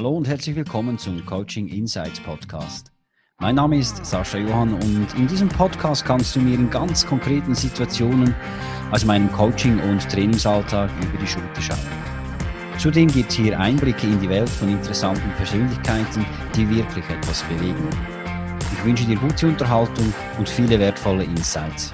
Hallo und herzlich willkommen zum Coaching Insights Podcast. Mein Name ist Sascha Johann und in diesem Podcast kannst du mir in ganz konkreten Situationen aus meinem Coaching- und Trainingsalltag über die Schulter schauen. Zudem gibt es hier Einblicke in die Welt von interessanten Persönlichkeiten, die wirklich etwas bewegen. Ich wünsche dir gute Unterhaltung und viele wertvolle Insights.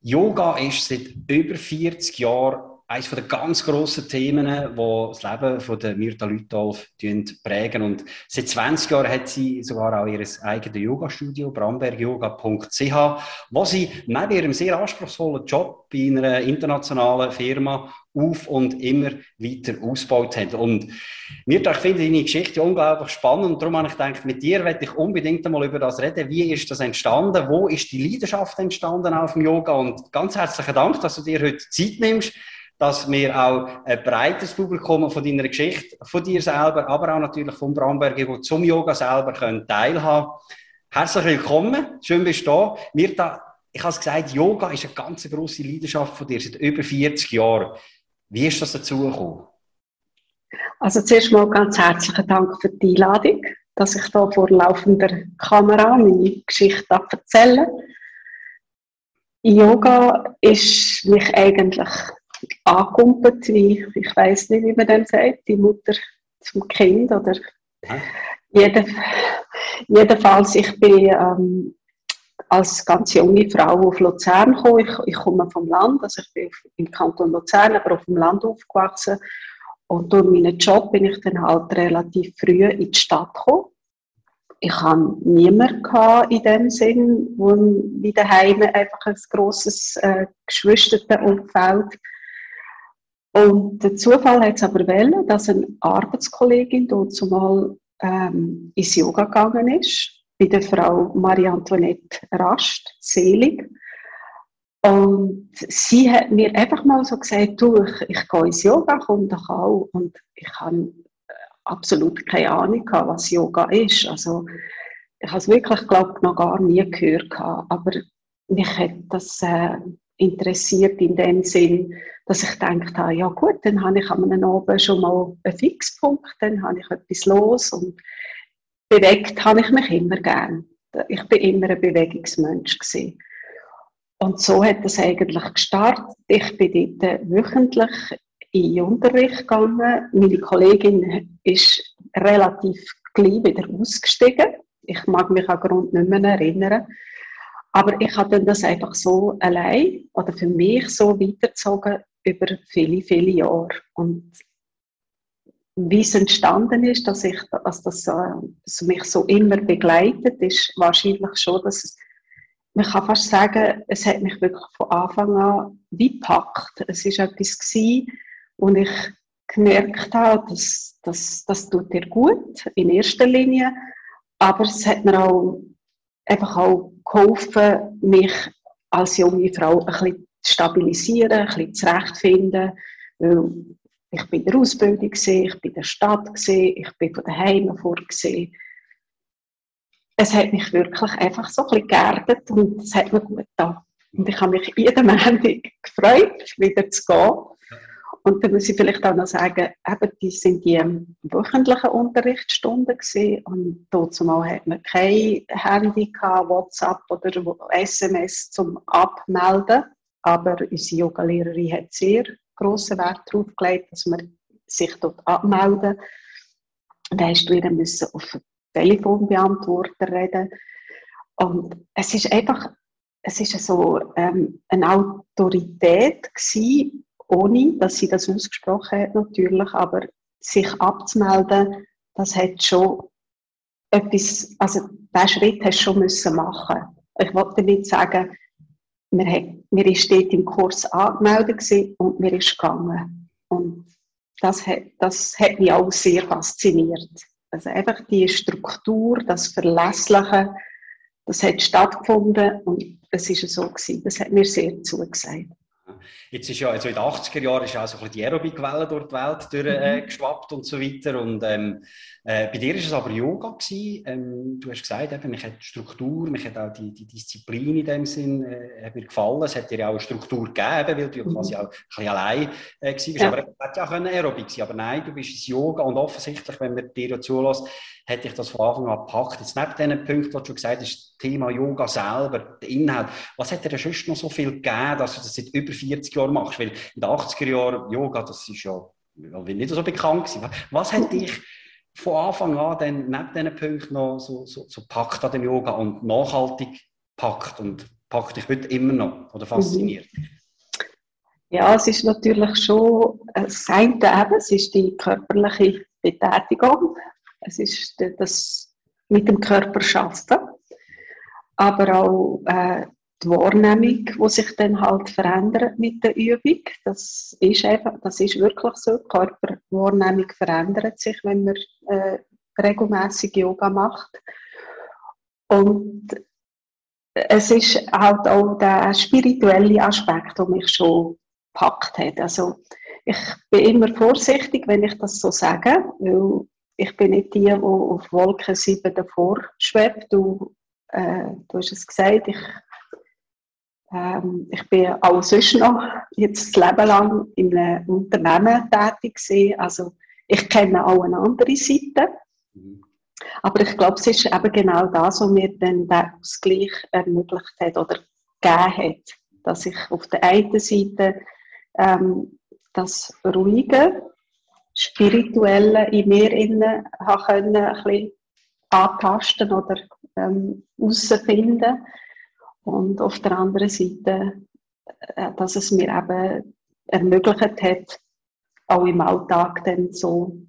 Yoga ist seit über 40 Jahren eines der ganz grossen Themen, die das Leben von der Mirta Lütolf prägen. Und seit 20 Jahren hat sie sogar auch ihr eigenes Yoga-Studio, brambergyoga.ch, wo sie neben ihrem sehr anspruchsvollen Job bei einer internationalen Firma auf und immer weiter ausgebaut hat. Und Mirta, ich finde deine Geschichte unglaublich spannend darum habe ich gedacht, mit dir werde ich unbedingt einmal über das reden. Wie ist das entstanden? Wo ist die Leidenschaft entstanden auf dem Yoga? Und ganz herzlichen Dank, dass du dir heute Zeit nimmst dass wir auch ein breites Publikum von deiner Geschichte, von dir selber, aber auch natürlich vom Bramberg zum Yoga selber können teilhaben Herzlich willkommen, schön bist du da. Mirta, ich habe es gesagt, Yoga ist eine ganz grosse Leidenschaft von dir, seit über 40 Jahren. Wie ist das dazu gekommen? Also zuerst mal ganz herzlichen Dank für die Einladung, dass ich hier vor laufender Kamera meine Geschichte erzählen darf. Yoga ist mich eigentlich angekumpelt, wie, ich weiß nicht, wie man dem sagt, die Mutter zum Kind oder ja. jeden, jedenfalls, ich bin ähm, als ganz junge Frau auf Luzern gekommen. Ich, ich komme vom Land, also ich bin im Kanton Luzern, aber auf dem Land aufgewachsen. Und durch meinen Job bin ich dann halt relativ früh in die Stadt gekommen. Ich hatte niemanden in dem Sinn, wo wie daheim einfach ein grosses äh, Geschwistertenumfeld und der Zufall hat es aber wählen, dass eine Arbeitskollegin dort zumal ähm, ins Yoga gegangen ist, bei der Frau Marie-Antoinette Rast, selig. Und sie hat mir einfach mal so gesagt, du, ich, ich gehe ins Yoga, komm doch auch. Und ich habe äh, absolut keine Ahnung, was Yoga ist. Also, ich habe es wirklich, glaube noch gar nie gehört. Aber mich hat das äh, interessiert in dem Sinn, dass ich gedacht habe, ja gut, dann habe ich am Abend schon mal einen Fixpunkt, dann habe ich etwas los und bewegt habe ich mich immer gern. Ich bin immer ein Bewegungsmensch gewesen. Und so hat das eigentlich gestartet. Ich bin dort wöchentlich in den Unterricht gegangen. Meine Kollegin ist relativ gleich wieder ausgestiegen. Ich mag mich an Grund nicht mehr erinnern. Aber ich habe dann das einfach so allein oder für mich so weitergezogen über viele, viele Jahre. Und wie es entstanden ist, dass, ich, dass das dass mich so immer begleitet, ist wahrscheinlich schon, dass es, man kann fast sagen, es hat mich wirklich von Anfang an wie gepackt. Es war etwas gewesen, wo ich gemerkt habe, dass, dass das tut dir gut, in erster Linie, aber es hat mir auch einfach auch geholfen, mich als junge Frau ein bisschen zu stabilisieren, ein bisschen zurechtfinden. Ich bin in der Ausbildung, ich bin in der Stadt, ich bin von daheim vor. Es hat mich wirklich einfach so ein bisschen geerdet und es hat mir gut getan. Und ich habe mich jeden Montag gefreut, wieder zu gehen und dann muss ich vielleicht auch noch sagen, eben, die sind die wöchentlichen Unterrichtsstunden gewesen. und dort zumal hat man kein Handy gehabt, WhatsApp oder SMS zum Abmelden. Aber unsere Yogalehrerin hat sehr grossen Wert darauf gelegt, dass man sich dort abmelden. Dann hast du wieder müssen auf Telefonbeantworter reden. Und es ist einfach, es ist so ähm, eine Autorität gewesen, ohne dass sie das ausgesprochen hat natürlich, aber sich abzumelden, das hat schon etwas, also diesen Schritt hast du schon müssen machen. Ich wollte damit sagen, mir, hat, ist dort im Kurs angemeldet und mir ist gegangen. Und das hat, das hat mich auch sehr fasziniert. Also einfach die Struktur, das Verlässliche, das hat stattgefunden und es ist so gewesen. Das hat mir sehr zugesagt. Jetzt ist ja, also in den 80er Jahren ist auch so ein die Aerobic-Welle durch die Welt durchgeschwappt mhm. äh, und so weiter. Und ähm, Äh, bei dir war es aber Yoga. Ähm, du hast gesagt, eben, mich hat die Struktur, mich hat auch die, die Disziplin in dem Sinn äh, mir gefallen. Es hat dir ja auch eine Struktur gegeben, weil du ja quasi mhm. auch ein bisschen allein äh, warst. Ja. Aber es hätte ja auch Aerobic sein Aber nein, du bist ins Yoga und offensichtlich, wenn man dir zulässt, hätte ich das von Anfang an gepackt. Jetzt neben diesen Punkten, die du schon gesagt hast, das Thema Yoga selber, der Inhalt, was hat dir denn sonst noch so viel gegeben, dass du das seit über 40 Jahren machst? Weil in den 80er Jahren Yoga, das ist ja nicht so bekannt gewesen. Was hat dich von Anfang an dann neben diesen Punkten noch so, so, so packt an dem Yoga und nachhaltig packt und packt dich heute immer noch oder fasziniert? Ja, es ist natürlich schon das eine eben, es ist die körperliche Betätigung, es ist das mit dem Körper schaffen, aber auch äh, die Wahrnehmung, die sich dann halt verändert mit der Übung. Das ist einfach, das ist wirklich so. Die Körperwahrnehmung verändert sich, wenn man äh, regelmäßig Yoga macht. Und es ist halt auch der spirituelle Aspekt, der mich schon gepackt hat. Also ich bin immer vorsichtig, wenn ich das so sage, weil ich bin nicht die, die auf Wolke 7 davor schwebt. Du, äh, du hast es gesagt, ich ähm, ich bin auch sonst noch jetzt das Leben lang in einem Unternehmen tätig gewesen. Also ich kenne auch eine andere Seite. Mhm. Aber ich glaube, es ist eben genau das, was mir dann den Ausgleich ermöglicht hat oder gegeben hat. Dass ich auf der einen Seite ähm, das ruhige, spirituelle in mir innen können, ein bisschen antasten oder ähm, herausfinden und auf der anderen Seite, äh, dass es mir eben ermöglicht hat, auch im Alltag dann so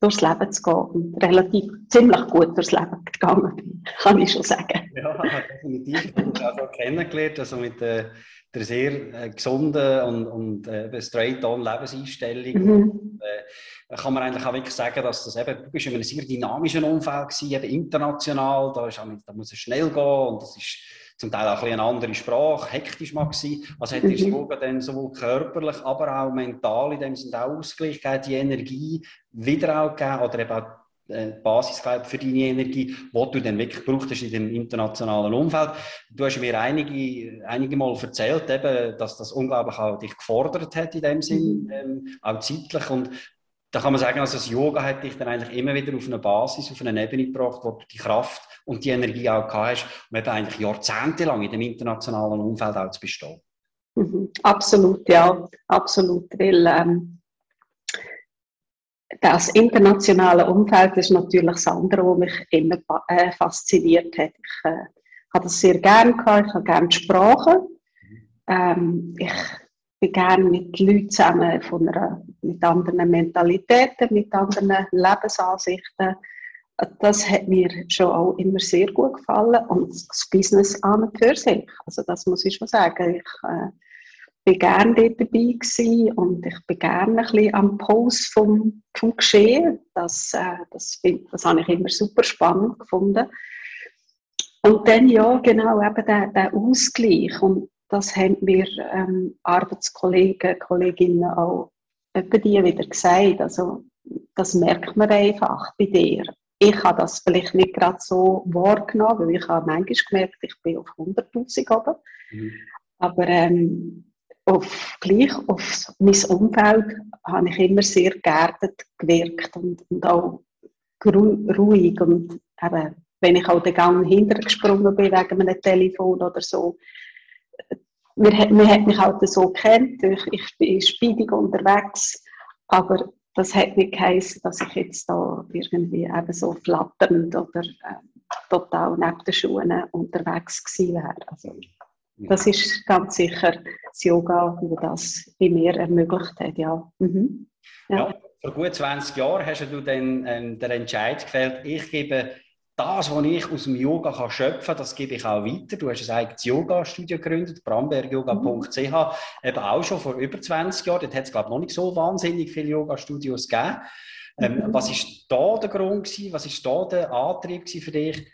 durchs Leben zu gehen und relativ ziemlich gut durchs Leben gegangen bin, kann ich schon sagen. Ja, definitiv. Ich habe auch kennengelernt, also mit der, der sehr äh, gesunden und, und äh, straight-on Lebenseinstellung. Mhm. Und, äh, kann man eigentlich auch wirklich sagen, dass das eben, du bist in einem sehr dynamischen Umfeld gewesen, eben international, da, ist, da muss es schnell gehen und das ist zum Teil auch ein eine andere Sprache, hektisch sein. Also hat mhm. Yoga dann sowohl körperlich, aber auch mental in dem Sinne auch Ausgleich gegeben, die Energie wieder auch gegeben oder eben auch äh, die Basis für deine Energie, die du dann wirklich brauchst in dem internationalen Umfeld. Du hast mir einige, einige Mal erzählt, eben, dass das unglaublich auch dich gefordert hat in dem Sinn, mhm. ähm, auch zeitlich und da kann man sagen, also das Yoga hat dich dann eigentlich immer wieder auf eine Basis, auf eine Ebene gebracht, wo du die Kraft und die Energie auch gehabt hast, um eben eigentlich jahrzehntelang in dem internationalen Umfeld auch zu bestehen. Mhm, absolut, ja, absolut, weil ähm, das internationale Umfeld ist natürlich das andere, was mich immer äh, fasziniert hat. Ich äh, habe das sehr gerne gehabt, ich habe gerne Sprachen. Mhm. Ähm, ich bin gerne mit Leuten zusammen von einer, mit anderen Mentalitäten, mit anderen Lebensansichten. Das hat mir schon auch immer sehr gut gefallen und das Business an und für sich. Also das muss ich schon sagen. Ich äh, bin gerne dort dabei gewesen und ich bin gerne ein bisschen am Puls vom, vom Geschehen. Das, äh, das, das habe ich immer super spannend gefunden. Und dann ja, genau, eben der, der Ausgleich. Und das haben mir ähm, Arbeitskollegen, Kolleginnen auch etwa die wieder gesagt. Also, das merkt man einfach bei dir. Ich habe das vielleicht nicht gerade so wahrgenommen, weil ich habe manchmal gemerkt, ich bin auf 100'000 oben. Mhm. Aber ähm, auf, gleich auf mein Umfeld habe ich immer sehr geerdet gewirkt und, und auch ruhig. Und eben, wenn ich auch den Gang hintergesprungen bin wegen einem Telefon oder so, man, man hat mich halt so kennt, ich, ich bin speedig unterwegs, aber das hat nicht geheißen, dass ich jetzt da irgendwie eben so flatternd oder äh, total neben den Schuhen unterwegs gewesen wäre. Also, das ist ganz sicher das Yoga, das das in mir ermöglicht hat, ja. Mhm. ja. ja. vor gut 20 Jahren hast du dann ähm, den Entscheid gefällt, ich gebe das, was ich aus dem Yoga kann schöpfen kann, das gebe ich auch weiter. Du hast ein eigenes Yoga-Studio gegründet, brambergyoga.ch, eben auch schon vor über 20 Jahren. Dort hat es, glaube ich, noch nicht so wahnsinnig viele Yoga-Studios gegeben. Ähm, mhm. Was ist da der Grund gewesen? Was ist da der Antrieb für dich?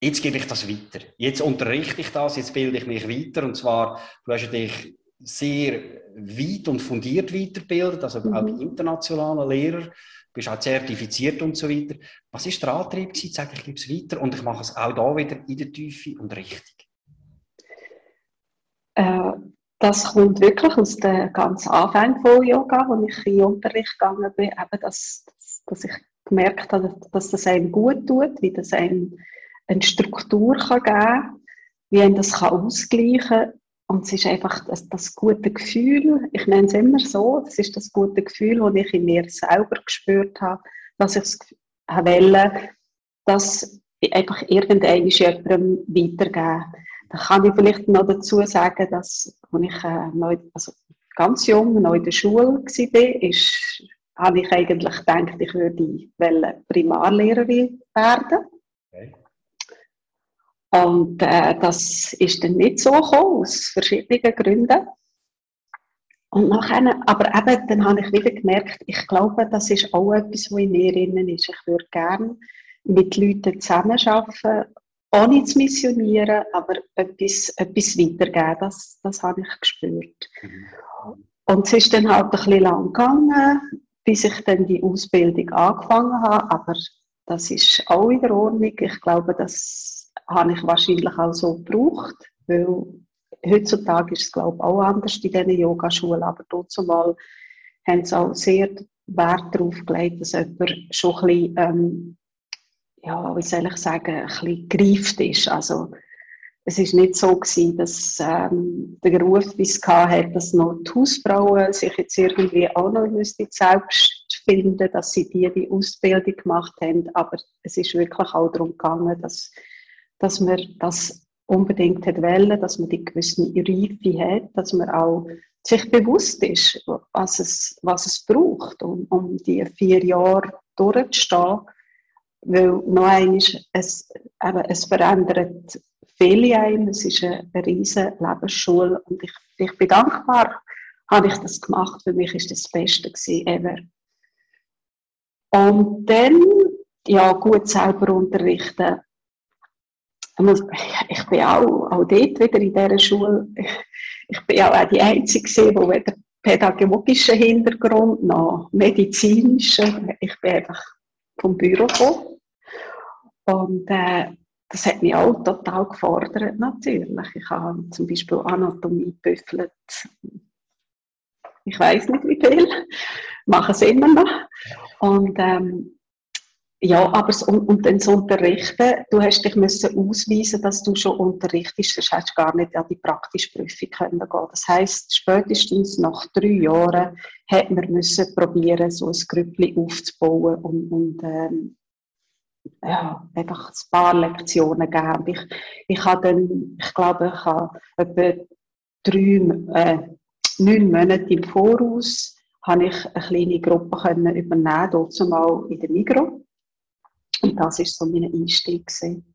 Jetzt gebe ich das weiter. Jetzt unterrichte ich das, jetzt bilde ich mich weiter. Und zwar, du hast dich sehr weit und fundiert weiterbildet, also mhm. auch internationale Lehrer, du bist auch zertifiziert und so weiter. Was ist der Antrieb gewesen, zu sagen, ich gebe es weiter und ich mache es auch da wieder in der Tiefe und richtig? Äh, das kommt wirklich aus den ganz Anfängen von Yoga, wo ich in den Unterricht gegangen bin, eben dass, dass ich gemerkt habe, dass das einem gut tut, wie das einem eine Struktur kann geben kann, wie einem das kann ausgleichen kann. Und es ist einfach das, das gute Gefühl, ich nenne es immer so, das ist das gute Gefühl, das ich in mir selber gespürt habe, dass ich es wollte, dass ich einfach irgendeinem jemandem weitergeben da kann ich vielleicht noch dazu sagen, dass, als ich äh, neu, also ganz jung noch in der Schule war, ist, habe ich eigentlich gedacht, ich würde Primarlehrerin werden. Und äh, das ist dann nicht so gekommen, aus verschiedenen Gründen. Und nachher, aber eben, dann habe ich wieder gemerkt, ich glaube, das ist auch etwas, was in mir drin ist. Ich würde gerne mit Leuten zusammenarbeiten ohne zu missionieren, aber etwas, etwas weitergeben, das, das habe ich gespürt. Mhm. Und es ist dann halt ein bisschen lang gegangen, bis ich dann die Ausbildung angefangen habe, aber das ist auch in der Ordnung. Ich glaube, das habe ich wahrscheinlich auch so gebraucht, weil heutzutage ist es glaube ich auch anders in diesen Yogaschulen, aber trotzdem mal haben sie auch sehr Wert darauf gelegt, dass jemand schon ein bisschen ähm, ja, wie soll ich sagen, ein bisschen gereift ist. Also, es ist nicht so gewesen, dass ähm, der Ruf, wie es hat, dass noch die Hausfrauen sich jetzt irgendwie auch noch müsste selbst finden, dass sie die, die Ausbildung gemacht haben. Aber es ist wirklich auch darum gegangen, dass, dass man das unbedingt hat wollen, dass man die gewisse Reife hat, dass man auch sich bewusst ist, was es, was es braucht, um, um die vier Jahre durchzustehen weil noch einmal, es, eben, es verändert viele ein. Es ist eine, eine riesige Lebensschule und ich, ich bin dankbar, habe ich das gemacht. Für mich ist das das Beste gewesen, ever. Und dann, ja, gut selber unterrichten. Ich bin auch, auch dort wieder in dieser Schule, ich bin auch die Einzige, die weder pädagogischen Hintergrund noch medizinischen, ich bin einfach vom Büro gekommen. Und äh, das hat mich auch total gefordert, natürlich. Ich habe zum Beispiel Anatomie büffelt. Ich weiß nicht wie viel, mache es immer noch. Und ähm, ja, aber so, und, dann das Unterrichten, du hast dich müssen ausweisen, dass du schon unterrichtest, sonst hättest du gar nicht an die praktische Prüfung können gehen. Das heisst, spätestens nach drei Jahren hat man müssen probieren, so ein Grüppli aufzubauen und, und ähm, ja, einfach ein paar Lektionen gegeben. Ich, ich habe dann, ich glaube, ich habe etwa drei, äh, neun Monate im Voraus habe ich eine kleine Gruppe können übernehmen, dort zumal in der Migro. Und das war so mein Einstieg. Gewesen.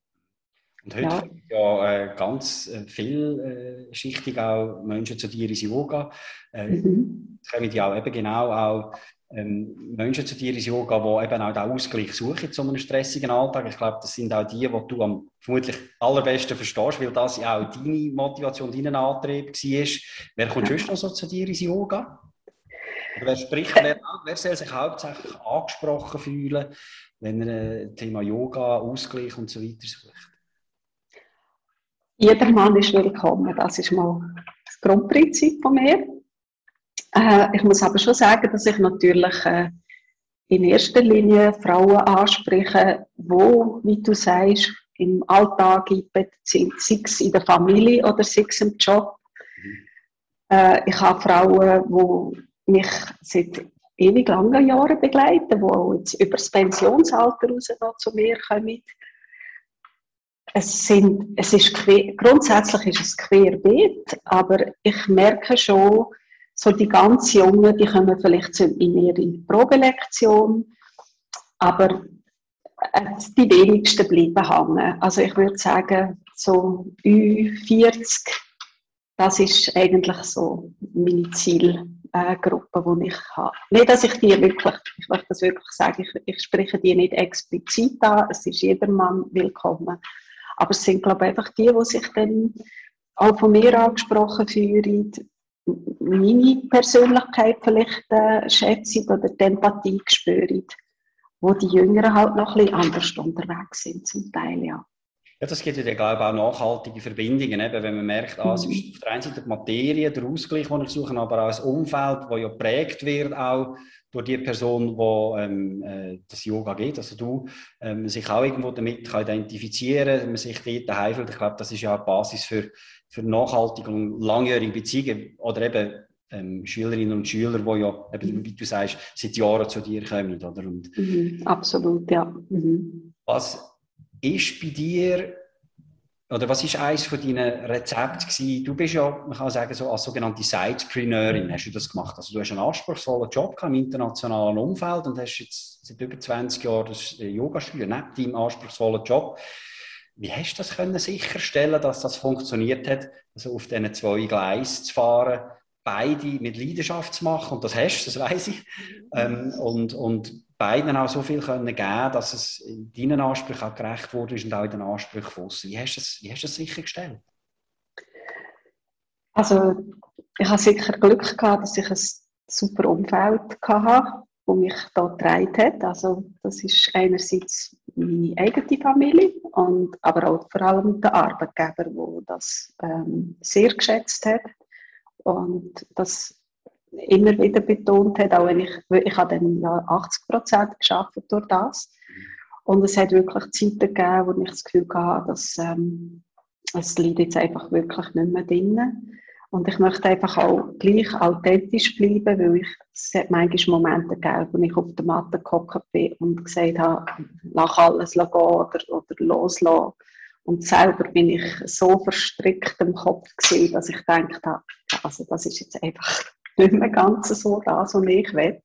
Und heute ja, ja äh, ganz äh, vielschichtig auch Menschen zu dir ins Yoga. Äh, mhm. kommen die auch eben genau auch ähm, Menschen zu dir ins Yoga, die eben auch den Ausgleich suchen zu einem stressigen Alltag. Ich glaube, das sind auch die, die du am vermutlich allerbesten verstehst, weil das ja auch deine Motivation, dein Antrieb war. Wer kommt sonst noch so zu dir ins Yoga? Oder wer spricht, wer, wer soll sich hauptsächlich angesprochen fühlen, wenn er ein Thema Yoga, Ausgleich und so weiter sucht? Jeder Mann ist willkommen. Das ist mal das Grundprinzip von mir. Äh, ich muss aber schon sagen, dass ich natürlich äh, in erster Linie Frauen anspreche, wo, wie du sagst, im Alltag eingebettet sind, sei es in der Familie oder sei es im Job. Äh, ich habe Frauen, die mich seit ewig langen Jahren begleiten, die jetzt über das Pensionsalter raus noch zu mir kommen. Es, sind, es ist quer, grundsätzlich ist es querbeet, aber ich merke schon, so die ganz Jungen, die kommen vielleicht in ihre Probelektion, aber äh, die wenigsten bleiben hängen. Also ich würde sagen, so Ü40, das ist eigentlich so meine Zielgruppe, die ich habe. Nicht, dass ich die wirklich, ich möchte das wirklich sagen, ich, ich spreche die nicht explizit an, es ist jedermann willkommen. Aber es sind, glaube ich, einfach die, die sich dann auch von mir angesprochen fühlen, meine Persönlichkeit vielleicht äh, schätzen oder die Empathie spüren, wo die Jüngeren halt noch ein bisschen anders unterwegs sind zum Teil, ja. Ja, das gibt ja, glaube ich, auch nachhaltige Verbindungen. Eben, wenn man merkt, ah, es ist mhm. auf der einen Seite die Materie, der Ausgleich, den wir suchen, aber auch das Umfeld, das ja geprägt wird, auch durch die Person, die ähm, äh, das Yoga geht, also du, ähm, sich auch irgendwo damit kann identifizieren kann, man sich dort daheim fühlt. Ich glaube, das ist ja eine Basis für, für nachhaltige und langjährige Beziehungen oder eben ähm, Schülerinnen und Schüler, die ja, eben, wie du sagst, seit Jahren zu dir kommen. Oder? Und, mhm, absolut, ja. Mhm. Was ist bei dir, oder was ist eines von deinen Rezepten gewesen? Du bist ja, man kann sagen, so als sogenannte Sidepreneurin hast du das gemacht. Also du hast einen anspruchsvollen Job im internationalen Umfeld und hast jetzt seit über 20 Jahren das Yoga-Studio neben deinem anspruchsvollen Job. Wie hast du das können sicherstellen, dass das funktioniert hat, also auf diesen zwei Gleisen zu fahren, beide mit Leidenschaft zu machen? Und das hast du, das weiß ich. Ähm, und, und beiden auch so viel können geben dass es deinen Ansprüchen auch gerecht wurde und auch in den Ansprüchen von Wie hast du das, wie hast du das sichergestellt? Also, ich habe sicher Glück gehabt, dass ich ein super Umfeld hatte, das mich da getragen hat. Also, das ist einerseits meine eigene Familie, und, aber auch vor allem der Arbeitgeber, der das ähm, sehr geschätzt hat. Und das immer wieder betont hat, auch wenn ich, ich habe dann ja 80 Prozent geschafft durch das. Und es hat wirklich Zeiten gegeben, wo ich das Gefühl hatte, dass ähm, es jetzt einfach wirklich nicht mehr drin. Und ich möchte einfach auch gleich authentisch bleiben, weil ich, es hat manchmal Momente gegeben, wo ich auf der Matte gehockt bin und gesagt habe, lass alles gehen oder, oder loslassen. Und selber bin ich so verstrickt im Kopf gewesen, dass ich gedacht habe, also das ist jetzt einfach nicht mehr ganz so das, was ich will.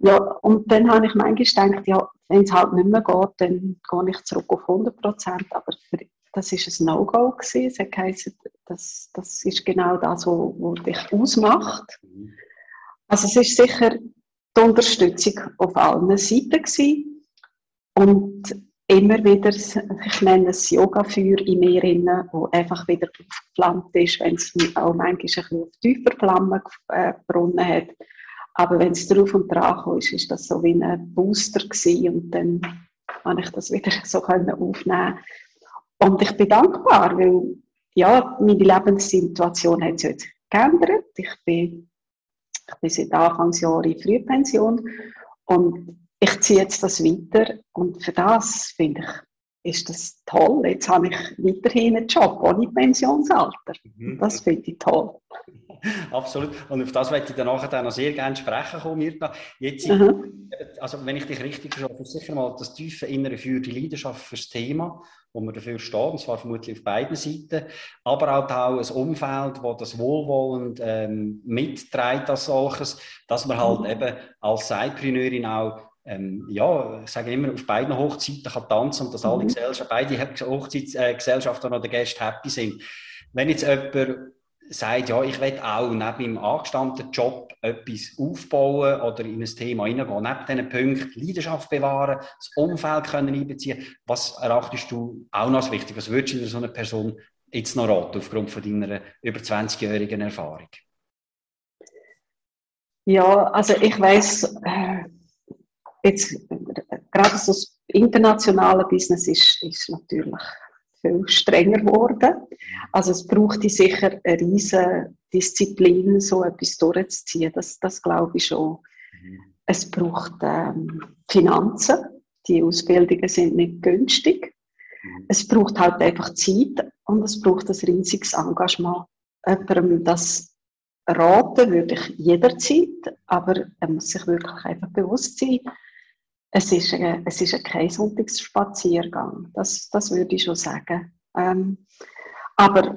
Ja, und dann habe ich manchmal gedacht, ja, wenn es halt nicht mehr geht, dann gehe ich zurück auf 100 Prozent. Aber für, das war ein No-Go gewesen. Es hat geheißen, das, das ist genau das, was dich ausmacht. Also es ist sicher die Unterstützung auf allen Seiten gewesen. Und immer wieder, ich nenne es Yoga-Feuer in mir drin, wo einfach wieder aufgeflammt ist, wenn es auch manchmal ein bisschen auf tiefer Flammen äh, gebrunnen hat. Aber wenn es drauf und dran ist, ist das so wie ein Booster gewesen und dann kann ich das wieder so aufnehmen. Und ich bin dankbar, weil ja, meine Lebenssituation hat sich jetzt geändert. Ich bin, ich bin seit Anfangsjahr in Frühpension und ich ziehe jetzt das weiter und für das finde ich, ist das toll. Jetzt habe ich weiterhin einen Job ohne Pensionsalter. Mhm. Das finde ich toll. Absolut. Und auf das möchte ich dann nachher noch sehr gerne sprechen kommen, Mirta. Jetzt, mhm. also wenn ich dich richtig verstehe, sicher mal das tiefe innere Feuer, die Leidenschaft fürs Thema, wo man dafür steht, und zwar vermutlich auf beiden Seiten, aber auch, auch ein Umfeld, wo das wohlwollend ähm, mitträgt als solches, dass man halt mhm. eben als Sidepreneurin auch ähm, ja, ich sage immer, auf beiden Hochzeiten kann tanzen und dass alle mhm. Beide Hochzeitsgesellschaften äh, oder Gäste happy sind. Wenn jetzt jemand sagt, ja, ich will auch neben meinem angestammten Job etwas aufbauen oder in ein Thema hineingehen, neben diesen Punkten Leidenschaft bewahren, das Umfeld können einbeziehen, was erachtest du auch noch als wichtig? Was würdest du so einer Person jetzt noch raten, aufgrund von deiner über 20-jährigen Erfahrung? Ja, also ich weiß, äh, jetzt gerade so das internationale Business ist, ist natürlich viel strenger geworden. Also es braucht sicher eine riesige Disziplin, so etwas durchzuziehen. Das, das glaube ich schon. Mhm. Es braucht ähm, Finanzen. Die Ausbildungen sind nicht günstig. Mhm. Es braucht halt einfach Zeit und es braucht ein riesiges Engagement. Jemandem das raten würde ich jederzeit, aber er muss sich wirklich einfach bewusst sein, es ist, ein, es ist kein Sonntagsspaziergang, das, das würde ich schon sagen. Ähm, aber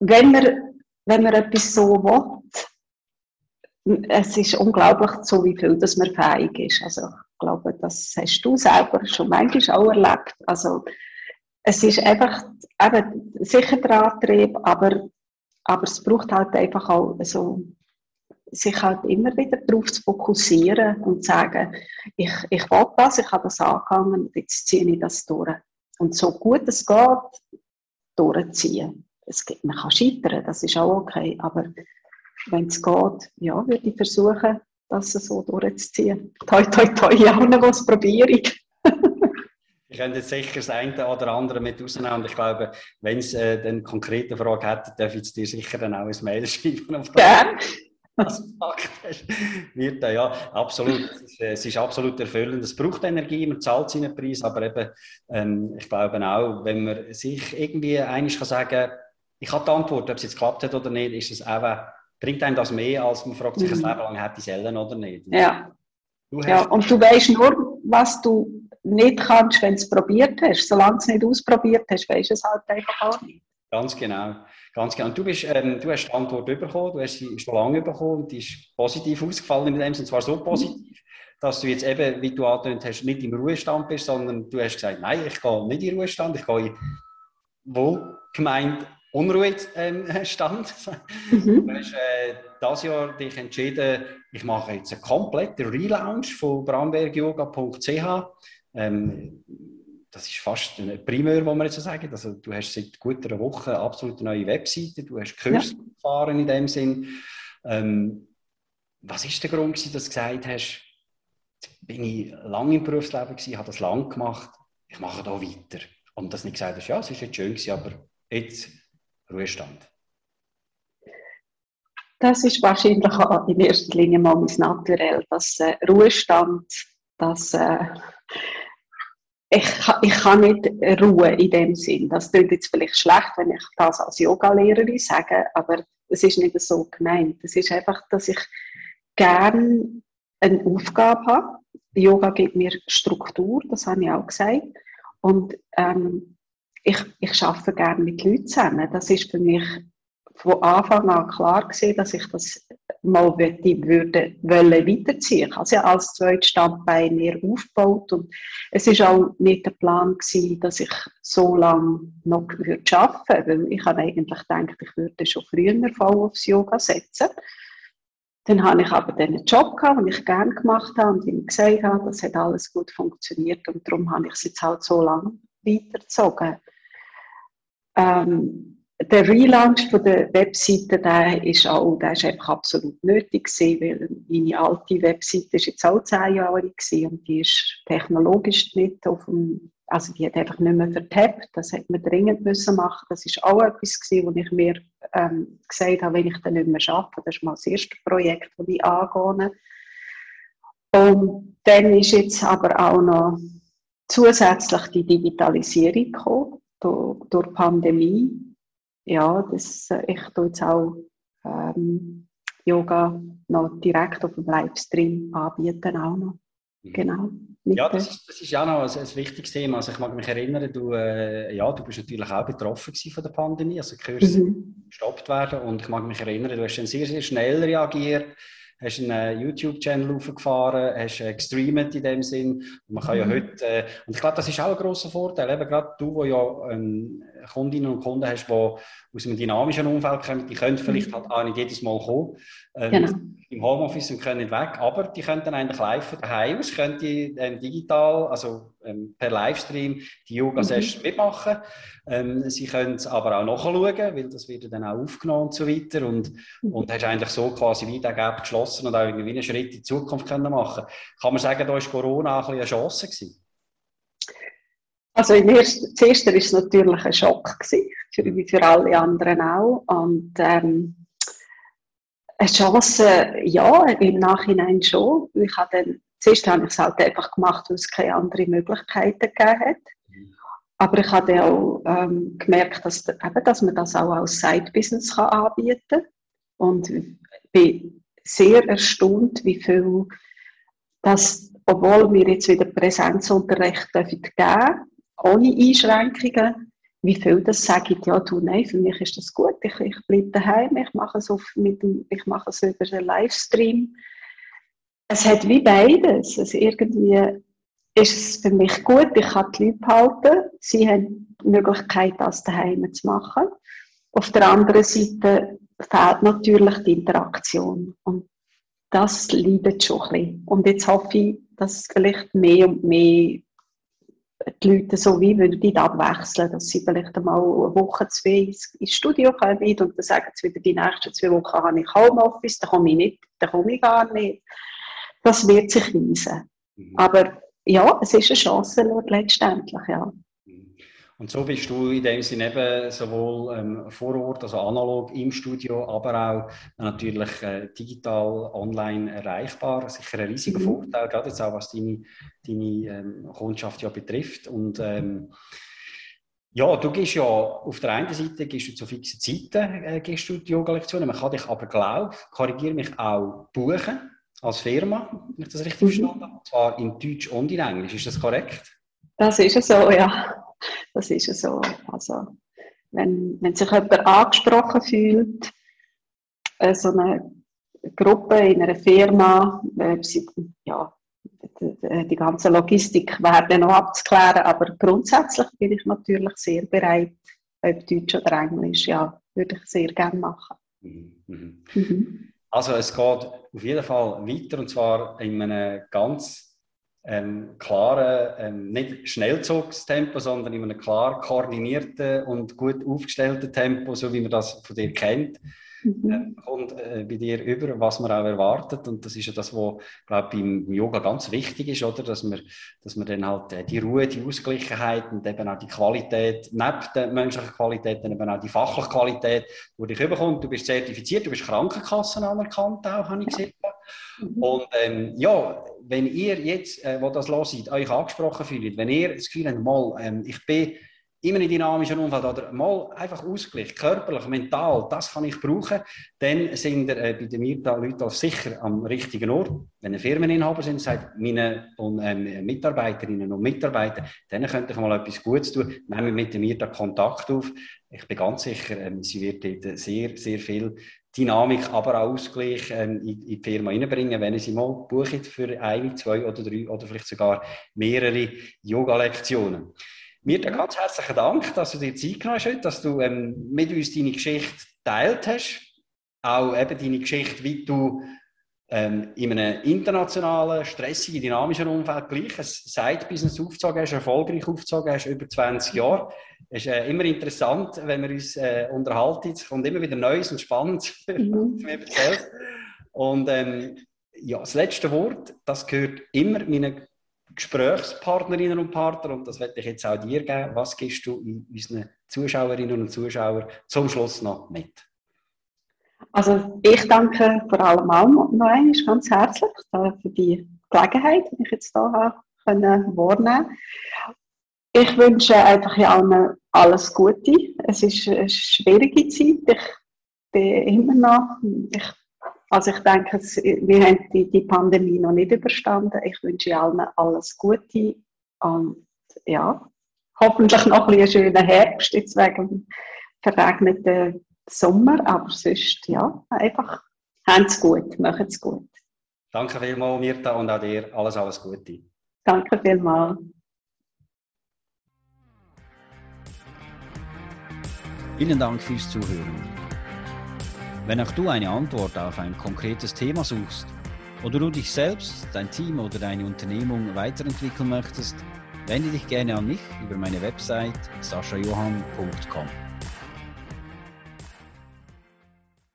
wenn man, wenn man etwas so will, es ist unglaublich, so wie viel dass man fähig ist. Also ich glaube, das hast du selber schon manchmal auch erlebt. Also es ist einfach eben, sicher der Antrieb, aber, aber es braucht halt einfach auch so sich halt immer wieder darauf zu fokussieren und zu sagen, ich, ich will das, ich habe das angegangen jetzt ziehe ich das durch. Und so gut es geht, durchziehen. Es gibt, man kann scheitern, das ist auch okay, aber wenn es geht, ja, würde ich versuchen, das so durchzuziehen. Toi, toi, toi, ja, was probiere ich. Ich könnte jetzt sicher das eine oder andere mit rausnehmen. Und ich glaube, wenn es äh, eine konkrete Frage hätte, darf ich dir sicher dann auch ein Mail schreiben. Gerne. Gemacht hast. Wird, ja, absolut. Es ist, äh, es ist, absolut erfüllend. Es braucht Energie, man zahlt seinen Preis, aber eben, ähm, ich glaube auch, wenn man sich irgendwie einiges kann sagen, ich habe die Antwort, ob es jetzt geklappt hat oder nicht, ist es einfach, bringt einem das mehr, als man fragt sich mhm. ein Leben lang, hätte ich Sellen oder nicht. Ja. ja, und du weißt nur, was du nicht kannst, wenn du es probiert hast. Solange du es nicht ausprobiert hast, weißt du es halt einfach auch nicht. Ganz genau. Ganz genau. Und du, bist, ähm, du hast die Antwort bekommen, du hast sie schon lange bekommen und die ist positiv ausgefallen in dem Sinne, zwar so positiv, dass du jetzt eben, wie du angetönt hast, nicht im Ruhestand bist, sondern du hast gesagt, nein, ich gehe nicht in den Ruhestand, ich gehe in wohlgemeint Unruhestand. Mhm. Du hast äh, dieses Jahr dich entschieden, ich mache jetzt einen kompletten Relaunch von brambergyoga.ch. Ähm, das ist fast ein Primär, wo man jetzt so sagen. Also, du hast seit gut einer Woche absolut eine neue Webseite, du hast Kurs ja. gefahren in dem Sinn. Ähm, was ist der Grund, dass du gesagt hast, bin ich lange im Berufsleben gewesen, habe das lang gemacht, ich mache da weiter. Und dass nicht gesagt hast, ja, es ist jetzt schön gewesen, aber jetzt Ruhestand. Das ist wahrscheinlich in erster Linie mal mein Naturell, dass äh, Ruhestand, dass äh, ich, ich kann nicht ruhen in dem Sinn. Das klingt jetzt vielleicht schlecht, wenn ich das als Yogalehrerin sage, aber es ist nicht so gemeint. Es ist einfach, dass ich gerne eine Aufgabe habe. Yoga gibt mir Struktur, das habe ich auch gesagt. Und ähm, ich, ich arbeite gerne mit Leuten zusammen. Das ist für mich von Anfang an klar gewesen, dass ich das mal würde, wollen weiterziehen. Ich habe ja als zweites Standbein mehr aufgebaut und es ist auch nicht der Plan gewesen, dass ich so lange noch würde arbeiten würde, weil ich habe eigentlich gedacht, ich würde schon früher voll aufs Yoga setzen. Dann habe ich aber den Job gehabt, den ich gerne gemacht habe und ich gesagt habe, das hat alles gut funktioniert und darum habe ich es jetzt halt so lange weitergezogen. Ähm, der Relaunch von der Webseite, der ist auch, der ist einfach absolut nötig gewesen, weil meine alte Webseite ist jetzt auch zehn Jahre gewesen und die ist technologisch nicht auf dem, also die hat einfach nicht mehr vertappt. Das hätte man dringend müssen machen. Das ist auch etwas gewesen, wo ich mir ähm, gesagt habe, wenn ich dann nicht mehr schaffe, das ist mal das erste Projekt, das ich angehe. Und dann ist jetzt aber auch noch zusätzlich die Digitalisierung gekommen durch, durch die Pandemie. Ja, das, äh, ich tue jetzt auch ähm, Yoga noch direkt auf dem Livestream anbieten auch noch. Mhm. Genau. Ja, das ist, das ist ja noch ein, ein, wichtiges Thema. Also ich mag mich erinnern, du, äh, ja, du bist natürlich auch betroffen von der Pandemie, also Kurs mhm. gestoppt werden und ich mag mich erinnern, du hast dann sehr, sehr schnell reagiert hast einen äh, YouTube-Channel aufgefahren, hast äh, gestreamt in dem Sinn. Und man kann ja mhm. heute, äh, und ich glaube, das ist auch ein grosser Vorteil, eben gerade du, wo ja ähm, Kundinnen und Kunden hast, die aus einem dynamischen Umfeld kommen, die können vielleicht mhm. halt auch nicht jedes Mal kommen, ähm, genau. im Homeoffice und können nicht weg, aber die können dann eigentlich live von daheim aus, können die ähm, digital, also ähm, per Livestream die Yoga-Session mhm. mitmachen. Ähm, sie können es aber auch nachschauen, weil das wird dann auch aufgenommen und so weiter und, mhm. und hast eigentlich so quasi wie den Gap geschlossen und auch irgendwie einen Schritt in die Zukunft können machen. Kann man sagen, da war Corona auch ein eine Chance gewesen? Also im ersten, zuerst war es natürlich ein Schock, gewesen, für, wie für alle anderen auch. Und ähm, eine Chance, ja, im Nachhinein schon. Ich habe dann, zuerst habe ich es halt einfach gemacht, weil es keine anderen Möglichkeiten gegeben hat. Aber ich habe auch ähm, gemerkt, dass, eben, dass man das auch als Side-Business anbieten kann. Und bin sehr erstaunt, wie viel, dass, obwohl wir jetzt wieder Präsenzunterricht geben ohne Einschränkungen, wie viel das sagen, ja du, nein, für mich ist das gut, ich, ich bleibe daheim, ich mache es, auf, mit dem, ich mache es über den Livestream. Es hat wie beides. Also irgendwie ist es für mich gut, ich kann die Leute behalten, sie haben die Möglichkeit, das daheim zu machen. Auf der anderen Seite fehlt natürlich die Interaktion und das leidet schon ein bisschen. Und jetzt hoffe ich, dass vielleicht mehr und mehr die Leute so wie würden abwechseln, dass sie vielleicht einmal eine Woche, zwei ins, ins Studio kommen und dann sagen sie wieder, die nächsten zwei Wochen habe ich Homeoffice, dann komme ich nicht, dann komme ich gar nicht. Das wird sich weisen. Mhm. Aber ja, es ist eine Chance letztendlich, ja. Und so bist du in dem Sinne eben sowohl ähm, vor Ort, also analog im Studio, aber auch natürlich äh, digital, online erreichbar. Sicher ein riesiger mhm. Vorteil, gerade jetzt auch was deine, deine ähm, Kundschaft ja betrifft. Und ähm, ja, du gehst ja auf der einen Seite gehst du zu fixen Zeiten äh, gehst du die Yoga-Lektionen. Man kann dich aber, glaube korrigiere mich, auch buchen als Firma, wenn ich das richtig mhm. verstanden habe. Und zwar in Deutsch und in Englisch. Ist das korrekt? Das ist so, ja. Das ist ja so. Also, wenn, wenn sich jemand angesprochen fühlt, äh, so eine Gruppe in einer Firma, äh, ja, die, ganze Logistik wäre noch abzuklären, aber grundsätzlich bin ich natürlich sehr bereit, ob Deutsch oder Englisch, ja, würde ich sehr gerne machen. Mhm. Mhm. Also es geht auf jeden Fall weiter und zwar in einem ganz ähm, klaren, ähm, nicht Schnellzugstempo, sondern in einem klar koordinierten und gut aufgestellten Tempo, so wie man das von dir kennt. Mhm. Äh, kommt äh, bei dir über, was man auch erwartet. Und das ist ja das, was, glaube beim Yoga ganz wichtig ist, oder? Dass man, dass man dann halt äh, die Ruhe, die Ausgleichheit und eben auch die Qualität, neben der menschlichen Qualität, dann eben auch die fachliche Qualität, die dich überkommt. Du bist zertifiziert, du bist Krankenkassen anerkannt auch, habe ich gesehen. Mhm. Und ähm, ja, wenn ihr jetzt, äh, wo das los seid, euch angesprochen fühlt, wenn ihr das Gefühl habt, mal, ähm, ich bin in einem dynamischen Umfeld oder mal einfach Ausgleich, körperlich, mental, das kann ich brauchen, dann sind ihr äh, bei den Leuten sicher am richtigen Ort. Wenn ihr Firmeninhaber sind, sagt meine ähm, Mitarbeiterinnen und Mitarbeiter, dann könnt ihr mal etwas Gutes tun, nehmen mit mir da Kontakt auf. Ich bin ganz sicher, ähm, sie wird dort sehr, sehr viel Dynamik, aber auch Ausgleich ähm, in, in, die Firma reinbringen, wenn ihr sie mal bucht für eine, zwei oder drei oder vielleicht sogar mehrere Yoga-Lektionen. Mir ganz herzlichen Dank, dass du dir Zeit genommen hast, dass du ähm, mit uns deine Geschichte teilt hast. Auch eben deine Geschichte, wie du ähm, in einem internationalen, stressigen, dynamischen Umfeld gleich ein Side-Business aufgezogen hast, erfolgreich aufgezogen hast, über 20 Jahre. Es ist äh, immer interessant, wenn wir uns äh, unterhalten. Es kommt immer wieder Neues und Spannendes, mhm. mir erzählt. Und ähm, ja, das letzte Wort, das gehört immer meinen Gesprächspartnerinnen und Partnern, und das werde ich jetzt auch dir geben. Was gibst du unseren Zuschauerinnen und Zuschauern zum Schluss noch mit? Also ich danke vor allem auch noch einmal ganz herzlich für die Gelegenheit, die ich jetzt hier wahrnehmen. Ich wünsche einfach allen alles Gute. Es ist eine schwierige Zeit. Ich bin immer noch, ich also ich denke, wir haben die, die Pandemie noch nicht überstanden. Ich wünsche allen alles Gute und ja, hoffentlich noch ein, ein schöner Herbst, jetzt wegen dem verregneten Sommer, aber sonst, ja, einfach haben es gut, machen es gut. Danke vielmals, Mirta, und auch dir alles, alles Gute. Danke vielmals. Vielen Dank fürs Zuhören. Wenn auch du eine Antwort auf ein konkretes Thema suchst oder du dich selbst, dein Team oder deine Unternehmung weiterentwickeln möchtest, wende dich gerne an mich über meine Website saschajohann.com.